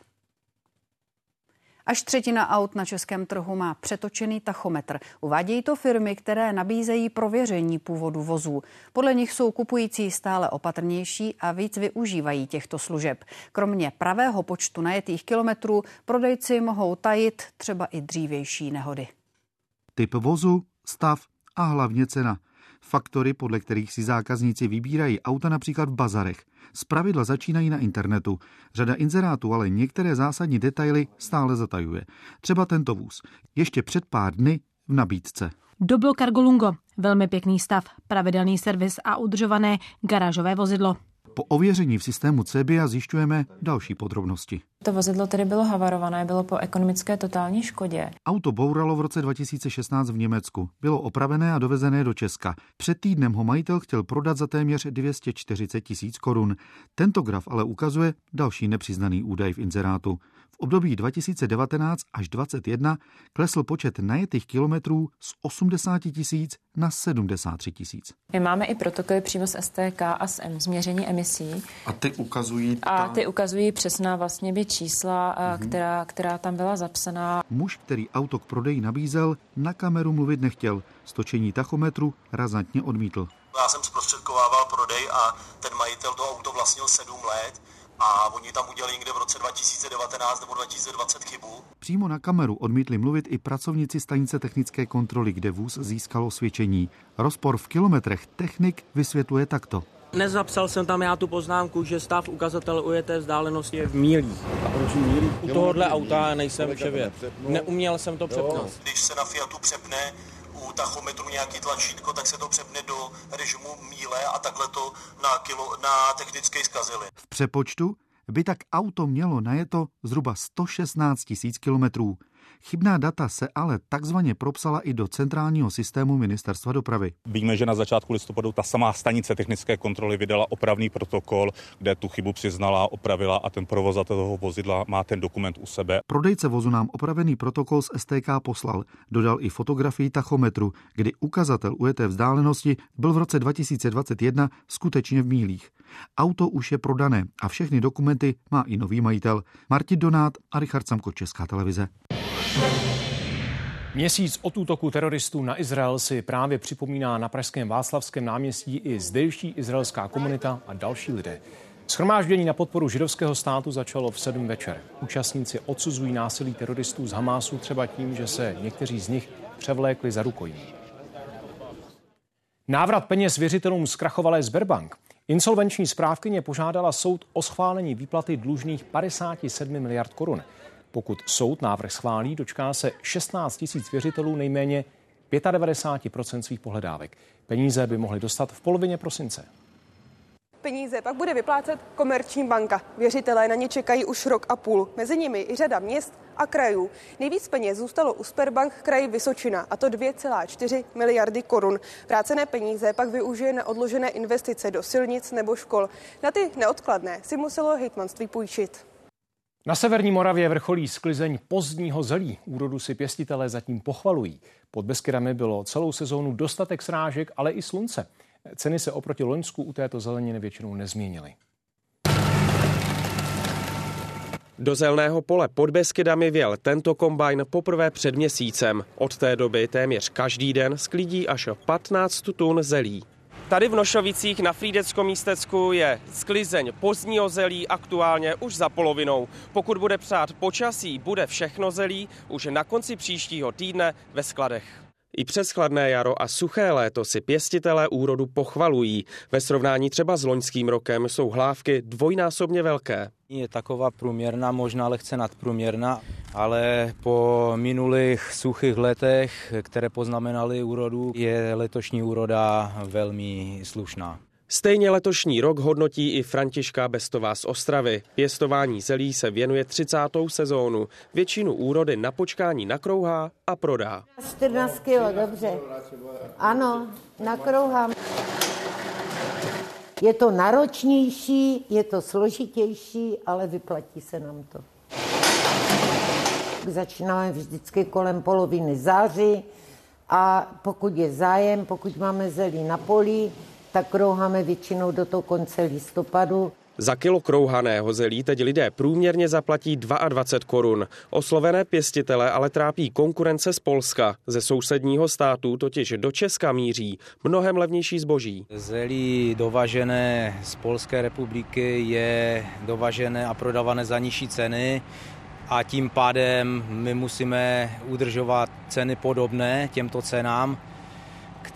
Až třetina aut na českém trhu má přetočený tachometr. Uvádějí to firmy, které nabízejí prověření původu vozů. Podle nich jsou kupující stále opatrnější a víc využívají těchto služeb. Kromě pravého počtu najetých kilometrů prodejci mohou tajit třeba i dřívější nehody. Typ vozu, stav a hlavně cena. Faktory, podle kterých si zákazníci vybírají auta například v bazarech. pravidla začínají na internetu. Řada inzerátů ale některé zásadní detaily stále zatajuje. Třeba tento vůz. Ještě před pár dny v nabídce. Doblo Cargolungo. Velmi pěkný stav, pravidelný servis a udržované garážové vozidlo. Po ověření v systému CEBIA zjišťujeme další podrobnosti. To vozidlo tedy bylo havarované, bylo po ekonomické totální škodě. Auto bouralo v roce 2016 v Německu. Bylo opravené a dovezené do Česka. Před týdnem ho majitel chtěl prodat za téměř 240 tisíc korun. Tento graf ale ukazuje další nepřiznaný údaj v inzerátu období 2019 až 2021 klesl počet najetých kilometrů z 80 tisíc na 73 tisíc. My máme i protokoly přímo z STK a z M, změření emisí. A ty ukazují... Ta... A ty ukazují přesná vlastně by čísla, mm-hmm. která, která tam byla zapsaná. Muž, který auto k prodeji nabízel, na kameru mluvit nechtěl. Stočení tachometru razantně odmítl. Já jsem zprostředkovával prodej a ten majitel to auto vlastnil sedm let a oni tam udělali někde v roce 2019 nebo 2020 chybu. Přímo na kameru odmítli mluvit i pracovníci stanice technické kontroly, kde vůz získal osvědčení. Rozpor v kilometrech technik vysvětluje takto. Nezapsal jsem tam já tu poznámku, že stav ukazatel ujeté vzdálenosti je v mílích. A proč mílí? U tohohle auta nejsem převěd. Neuměl jsem to přepnout. Když se na Fiatu přepne u tachometru nějaký tlačítko, tak se to přepne do režimu míle a takhle to na, kilo, na technické zkazili. V přepočtu by tak auto mělo najeto zhruba 116 tisíc kilometrů. Chybná data se ale takzvaně propsala i do centrálního systému ministerstva dopravy. Víme, že na začátku listopadu ta samá stanice technické kontroly vydala opravný protokol, kde tu chybu přiznala, opravila a ten provozatel toho vozidla má ten dokument u sebe. Prodejce vozu nám opravený protokol z STK poslal. Dodal i fotografii tachometru, kdy ukazatel ujeté vzdálenosti byl v roce 2021 skutečně v mílích. Auto už je prodané a všechny dokumenty má i nový majitel. Martin Donát a Richard Samko, Česká televize. Měsíc od útoku teroristů na Izrael si právě připomíná na Pražském Václavském náměstí i zdejší izraelská komunita a další lidé. Schromáždění na podporu židovského státu začalo v 7 večer. Účastníci odsuzují násilí teroristů z Hamásu třeba tím, že se někteří z nich převlékli za rukojmí. Návrat peněz věřitelům zkrachovalé Sberbank. Insolvenční správkyně požádala soud o schválení výplaty dlužných 57 miliard korun. Pokud soud návrh schválí, dočká se 16 tisíc věřitelů nejméně 95% svých pohledávek. Peníze by mohly dostat v polovině prosince. Peníze pak bude vyplácet komerční banka. Věřitelé na ně čekají už rok a půl. Mezi nimi i řada měst a krajů. Nejvíc peněz zůstalo u Sperbank kraji Vysočina, a to 2,4 miliardy korun. Vrácené peníze pak využije na odložené investice do silnic nebo škol. Na ty neodkladné si muselo hejtmanství půjčit. Na severní Moravě vrcholí sklizeň pozdního zelí. Úrodu si pěstitelé zatím pochvalují. Pod Beskydami bylo celou sezónu dostatek srážek, ale i slunce. Ceny se oproti Loňsku u této zeleniny většinou nezměnily. Do zelného pole pod Beskydami věl tento kombajn poprvé před měsícem. Od té doby téměř každý den sklidí až 15 tun zelí. Tady v Nošovicích na Frídeckom místecku je sklizeň pozdního zelí aktuálně už za polovinou. Pokud bude přát počasí, bude všechno zelí už na konci příštího týdne ve skladech. I přes chladné jaro a suché léto si pěstitelé úrodu pochvalují. Ve srovnání třeba s loňským rokem jsou hlávky dvojnásobně velké. Je taková průměrná, možná lehce nadprůměrná, ale po minulých suchých letech, které poznamenaly úrodu, je letošní úroda velmi slušná. Stejně letošní rok hodnotí i Františka Bestová z Ostravy. Pěstování zelí se věnuje 30. sezónu. Většinu úrody na počkání nakrouhá a prodá. 14 kg, dobře. Ano, nakrouhám. Je to náročnější, je to složitější, ale vyplatí se nám to. Začínáme vždycky kolem poloviny září a pokud je zájem, pokud máme zelí na poli, tak rouháme většinou do toho konce listopadu. Za kilo krouhaného zelí teď lidé průměrně zaplatí 22 korun. Oslovené pěstitele ale trápí konkurence z Polska. Ze sousedního státu totiž do Česka míří mnohem levnější zboží. Zelí dovažené z Polské republiky je dovažené a prodávané za nižší ceny a tím pádem my musíme udržovat ceny podobné těmto cenám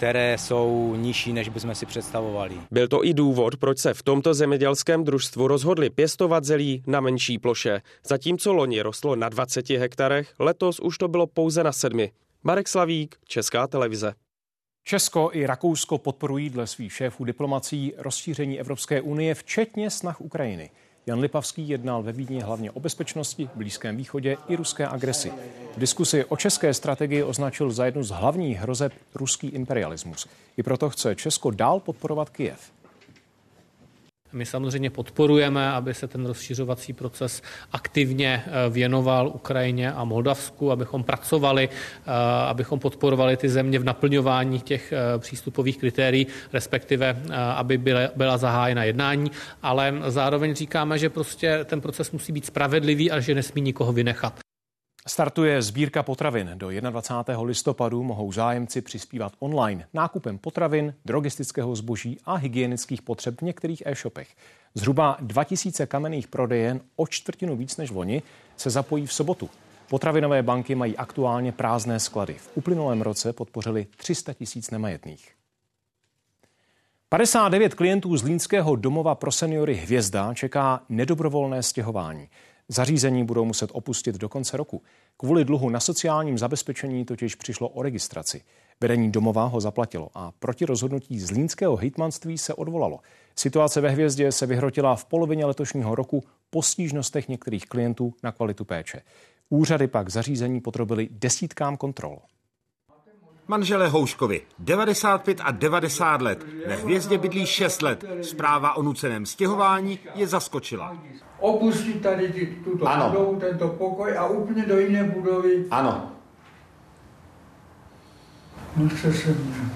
které jsou nižší, než bychom si představovali. Byl to i důvod, proč se v tomto zemědělském družstvu rozhodli pěstovat zelí na menší ploše. Zatímco loni rostlo na 20 hektarech, letos už to bylo pouze na sedmi. Marek Slavík, Česká televize. Česko i Rakousko podporují dle svých šéfů diplomací rozšíření Evropské unie, včetně snah Ukrajiny. Jan Lipavský jednal ve Vídni hlavně o bezpečnosti, Blízkém východě i ruské agresi. V diskusi o české strategii označil za jednu z hlavních hrozeb ruský imperialismus. I proto chce Česko dál podporovat Kijev. My samozřejmě podporujeme, aby se ten rozšiřovací proces aktivně eh, věnoval Ukrajině a Moldavsku, abychom pracovali, eh, abychom podporovali ty země v naplňování těch eh, přístupových kritérií, respektive aby byla, byla zahájena jednání, ale zároveň říkáme, že prostě ten proces musí být spravedlivý a že nesmí nikoho vynechat. Startuje sbírka potravin. Do 21. listopadu mohou zájemci přispívat online nákupem potravin, drogistického zboží a hygienických potřeb v některých e-shopech. Zhruba 2000 kamenných prodejen o čtvrtinu víc než loni se zapojí v sobotu. Potravinové banky mají aktuálně prázdné sklady. V uplynulém roce podpořili 300 tisíc nemajetných. 59 klientů z Línského domova pro seniory Hvězda čeká nedobrovolné stěhování. Zařízení budou muset opustit do konce roku. Kvůli dluhu na sociálním zabezpečení totiž přišlo o registraci. Vedení domova ho zaplatilo a proti rozhodnutí z línského hejtmanství se odvolalo. Situace ve hvězdě se vyhrotila v polovině letošního roku po stížnostech některých klientů na kvalitu péče. Úřady pak zařízení podrobily desítkám kontrol. Manžele Houškovi, 95 a 90 let, ve hvězdě bydlí 6 let. Zpráva o nuceném stěhování je zaskočila. Opustit tady tuto ano. budovu, tento pokoj a úplně do jiné budovy. Ano. Nechce se mě.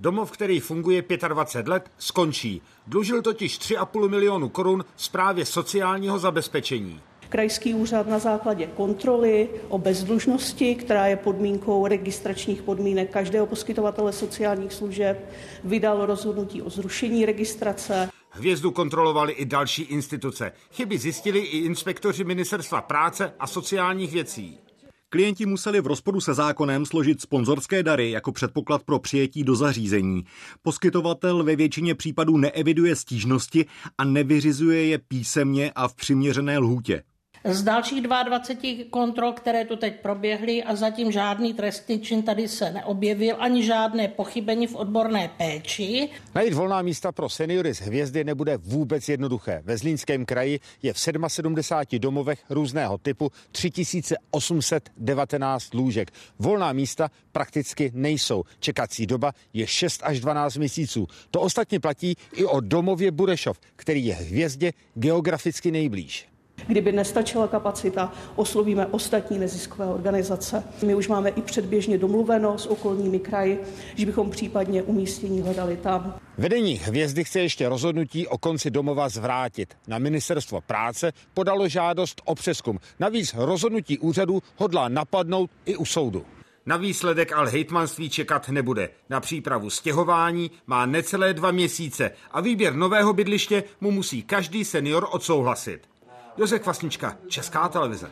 Domov, který funguje 25 let, skončí. Dlužil totiž 3,5 milionu korun zprávě sociálního zabezpečení. Krajský úřad na základě kontroly o bezdlužnosti, která je podmínkou registračních podmínek každého poskytovatele sociálních služeb, vydal rozhodnutí o zrušení registrace. Hvězdu kontrolovali i další instituce. Chyby zjistili i inspektoři Ministerstva práce a sociálních věcí. Klienti museli v rozporu se zákonem složit sponzorské dary jako předpoklad pro přijetí do zařízení. Poskytovatel ve většině případů neeviduje stížnosti a nevyřizuje je písemně a v přiměřené lhůtě. Z dalších 22 kontrol, které tu teď proběhly a zatím žádný trestný čin tady se neobjevil, ani žádné pochybení v odborné péči. Najít volná místa pro seniory z hvězdy nebude vůbec jednoduché. Ve Zlínském kraji je v 77 domovech různého typu 3819 lůžek. Volná místa prakticky nejsou. Čekací doba je 6 až 12 měsíců. To ostatně platí i o domově Burešov, který je hvězdě geograficky nejblíž. Kdyby nestačila kapacita, oslovíme ostatní neziskové organizace. My už máme i předběžně domluveno s okolními kraji, že bychom případně umístění hledali tam. Vedení hvězdy chce ještě rozhodnutí o konci domova zvrátit. Na ministerstvo práce podalo žádost o přeskum. Navíc rozhodnutí úřadu hodlá napadnout i u soudu. Na výsledek ale hejtmanství čekat nebude. Na přípravu stěhování má necelé dva měsíce a výběr nového bydliště mu musí každý senior odsouhlasit. Josef Kvasnička, Česká televize.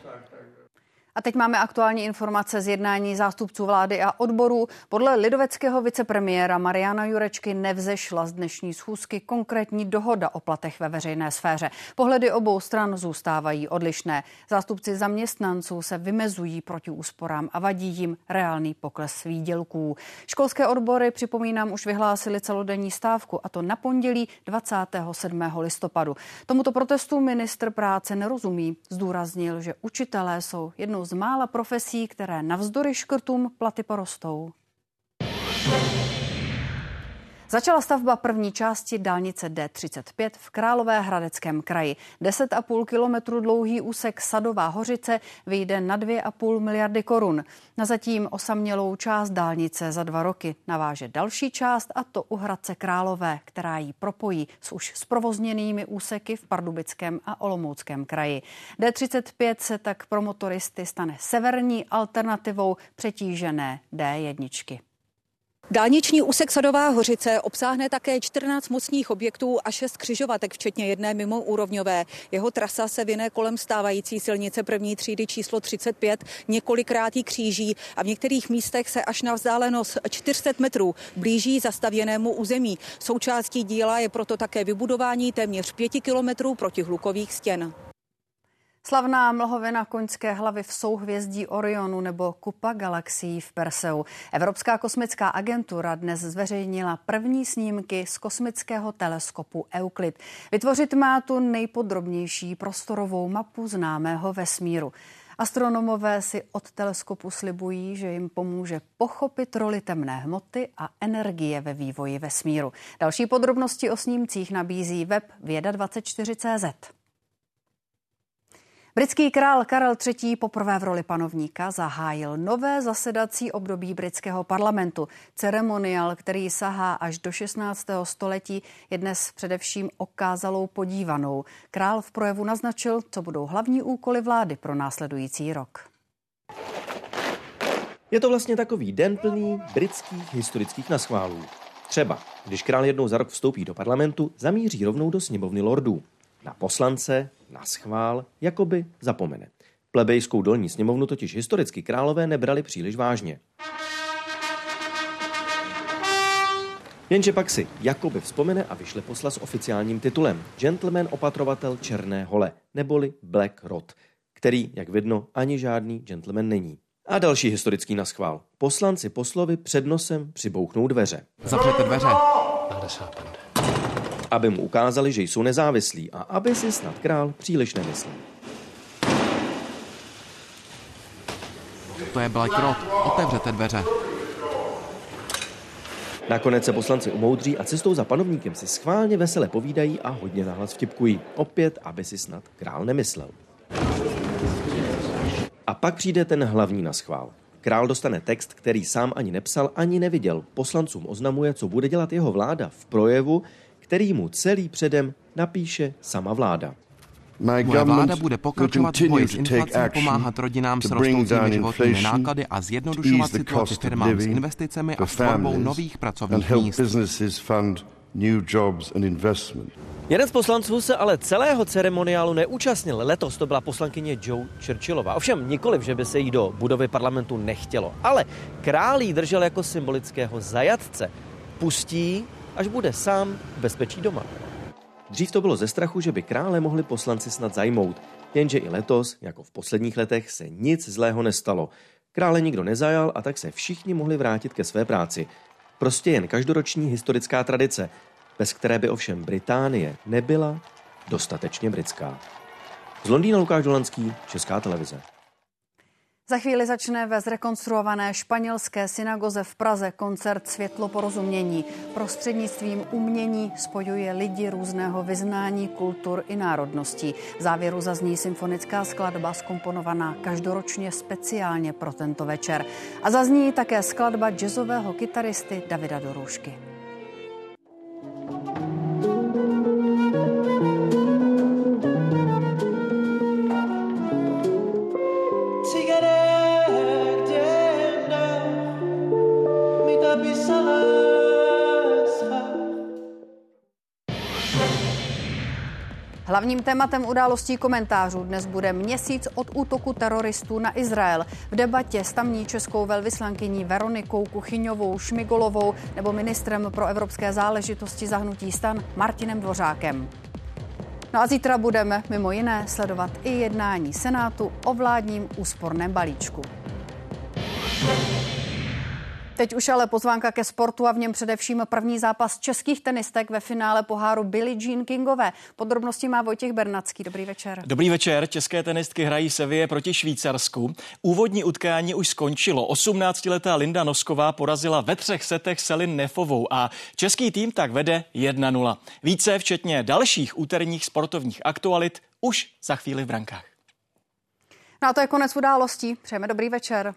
A teď máme aktuální informace z jednání zástupců vlády a odborů. Podle lidoveckého vicepremiéra Mariana Jurečky nevzešla z dnešní schůzky konkrétní dohoda o platech ve veřejné sféře. Pohledy obou stran zůstávají odlišné. Zástupci zaměstnanců se vymezují proti úsporám a vadí jim reálný pokles výdělků. Školské odbory, připomínám, už vyhlásili celodenní stávku a to na pondělí 27. listopadu. Tomuto protestu ministr práce nerozumí. Zdůraznil, že učitelé jsou jednou z mála profesí, které navzdory škrtům platy porostou. Začala stavba první části dálnice D35 v Královéhradeckém kraji. 10,5 kilometru dlouhý úsek Sadová Hořice vyjde na 2,5 miliardy korun. Na zatím osamělou část dálnice za dva roky naváže další část a to u Hradce Králové, která ji propojí s už zprovozněnými úseky v Pardubickém a Olomouckém kraji. D35 se tak pro motoristy stane severní alternativou přetížené D1. Dálniční úsek Sadová Hořice obsáhne také 14 mocných objektů a 6 křižovatek, včetně jedné mimo úrovňové. Jeho trasa se vyne kolem stávající silnice první třídy číslo 35, několikrát kříží a v některých místech se až na vzdálenost 400 metrů blíží zastavěnému území. Součástí díla je proto také vybudování téměř 5 kilometrů protihlukových stěn. Slavná mlhovina koňské hlavy v souhvězdí Orionu nebo Kupa galaxií v Perseu. Evropská kosmická agentura dnes zveřejnila první snímky z kosmického teleskopu Euclid. Vytvořit má tu nejpodrobnější prostorovou mapu známého vesmíru. Astronomové si od teleskopu slibují, že jim pomůže pochopit roli temné hmoty a energie ve vývoji vesmíru. Další podrobnosti o snímcích nabízí web Věda24.cz. Britský král Karel III. poprvé v roli panovníka zahájil nové zasedací období britského parlamentu. Ceremoniál, který sahá až do 16. století, je dnes především okázalou podívanou. Král v projevu naznačil, co budou hlavní úkoly vlády pro následující rok. Je to vlastně takový den plný britských historických naschválů. Třeba, když král jednou za rok vstoupí do parlamentu, zamíří rovnou do sněmovny lordů. Na poslance, na schvál, jakoby zapomene. Plebejskou dolní sněmovnu totiž historicky králové nebrali příliš vážně. Jenže pak si jakoby vzpomene a vyšle posla s oficiálním titulem Gentleman opatrovatel Černé hole, neboli Black Rod, který, jak vidno, ani žádný gentleman není. A další historický naschvál. Poslanci poslovi před nosem přibouchnou dveře. Zapřete dveře aby mu ukázali, že jsou nezávislí a aby si snad král příliš nemyslel. To je Black Rod. Otevřete dveře. Nakonec se poslanci umoudří a cestou za panovníkem si schválně vesele povídají a hodně nahlas vtipkují. Opět, aby si snad král nemyslel. A pak přijde ten hlavní na schvál. Král dostane text, který sám ani nepsal, ani neviděl. Poslancům oznamuje, co bude dělat jeho vláda v projevu, který mu celý předem napíše sama vláda. Moje vláda bude pokračovat v boji s inflací, pomáhat rodinám s rostoucími životními náklady a zjednodušovat situaci firmám s investicemi a tvorbou nových pracovních míst. Jeden z poslanců se ale celého ceremoniálu neúčastnil. Letos to byla poslankyně Joe Churchillová. Ovšem nikoliv, že by se jí do budovy parlamentu nechtělo. Ale král jí držel jako symbolického zajatce. Pustí až bude sám v bezpečí doma. Dřív to bylo ze strachu, že by krále mohli poslanci snad zajmout, jenže i letos, jako v posledních letech, se nic zlého nestalo. Krále nikdo nezajal a tak se všichni mohli vrátit ke své práci. Prostě jen každoroční historická tradice, bez které by ovšem Británie nebyla dostatečně britská. Z Londýna Lukáš Dolanský, Česká televize. Za chvíli začne ve zrekonstruované španělské synagoze v Praze koncert Světlo porozumění. Prostřednictvím umění spojuje lidi různého vyznání, kultur i národností. V závěru zazní symfonická skladba skomponovaná každoročně speciálně pro tento večer. A zazní také skladba jazzového kytaristy Davida Dorušky. Hlavním tématem událostí komentářů dnes bude měsíc od útoku teroristů na Izrael. V debatě s tamní českou velvyslankyní Veronikou Kuchyňovou Šmigolovou nebo ministrem pro evropské záležitosti zahnutí stan Martinem Dvořákem. No a zítra budeme mimo jiné sledovat i jednání Senátu o vládním úsporném balíčku. Teď už ale pozvánka ke sportu a v něm především první zápas českých tenistek ve finále poháru Billie Jean Kingové. Podrobnosti má Vojtěch Bernacký. Dobrý večer. Dobrý večer. České tenistky hrají Sevě proti Švýcarsku. Úvodní utkání už skončilo. 18-letá Linda Nosková porazila ve třech setech Selin Nefovou a český tým tak vede 1-0. Více, včetně dalších úterních sportovních aktualit, už za chvíli v brankách. No a to je konec událostí. Přejeme dobrý večer.